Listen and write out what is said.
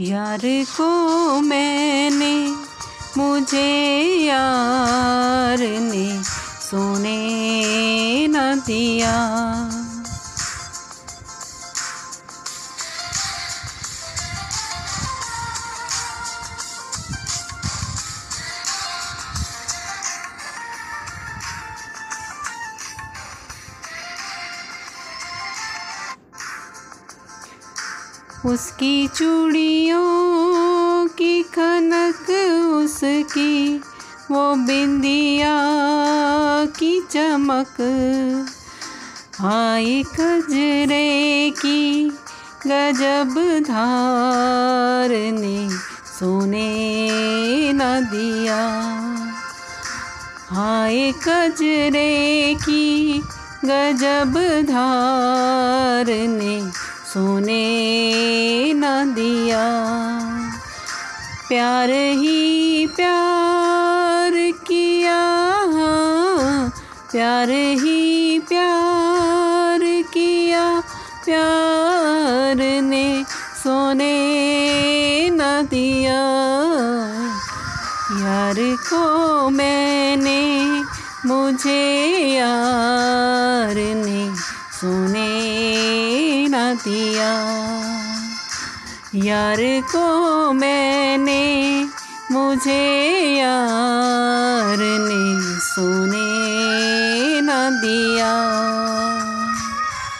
यार को मैंने मुझे यार ने सोने न दिया। उसकी चूड़ियों की खनक, उसकी वो बिंदिया की चमक। आई कजरे की गजब धार ने सोने न दिया। हाय कजरे की गजब धार ने सोने दिया। प्यार ही प्यार किया। प्यार ही प्यार किया। प्यार ने सोने न दिया। यार को मैंने, मुझे यार ने सोने न दिया। यार को मैंने मुझे यार ने सोने न दिया।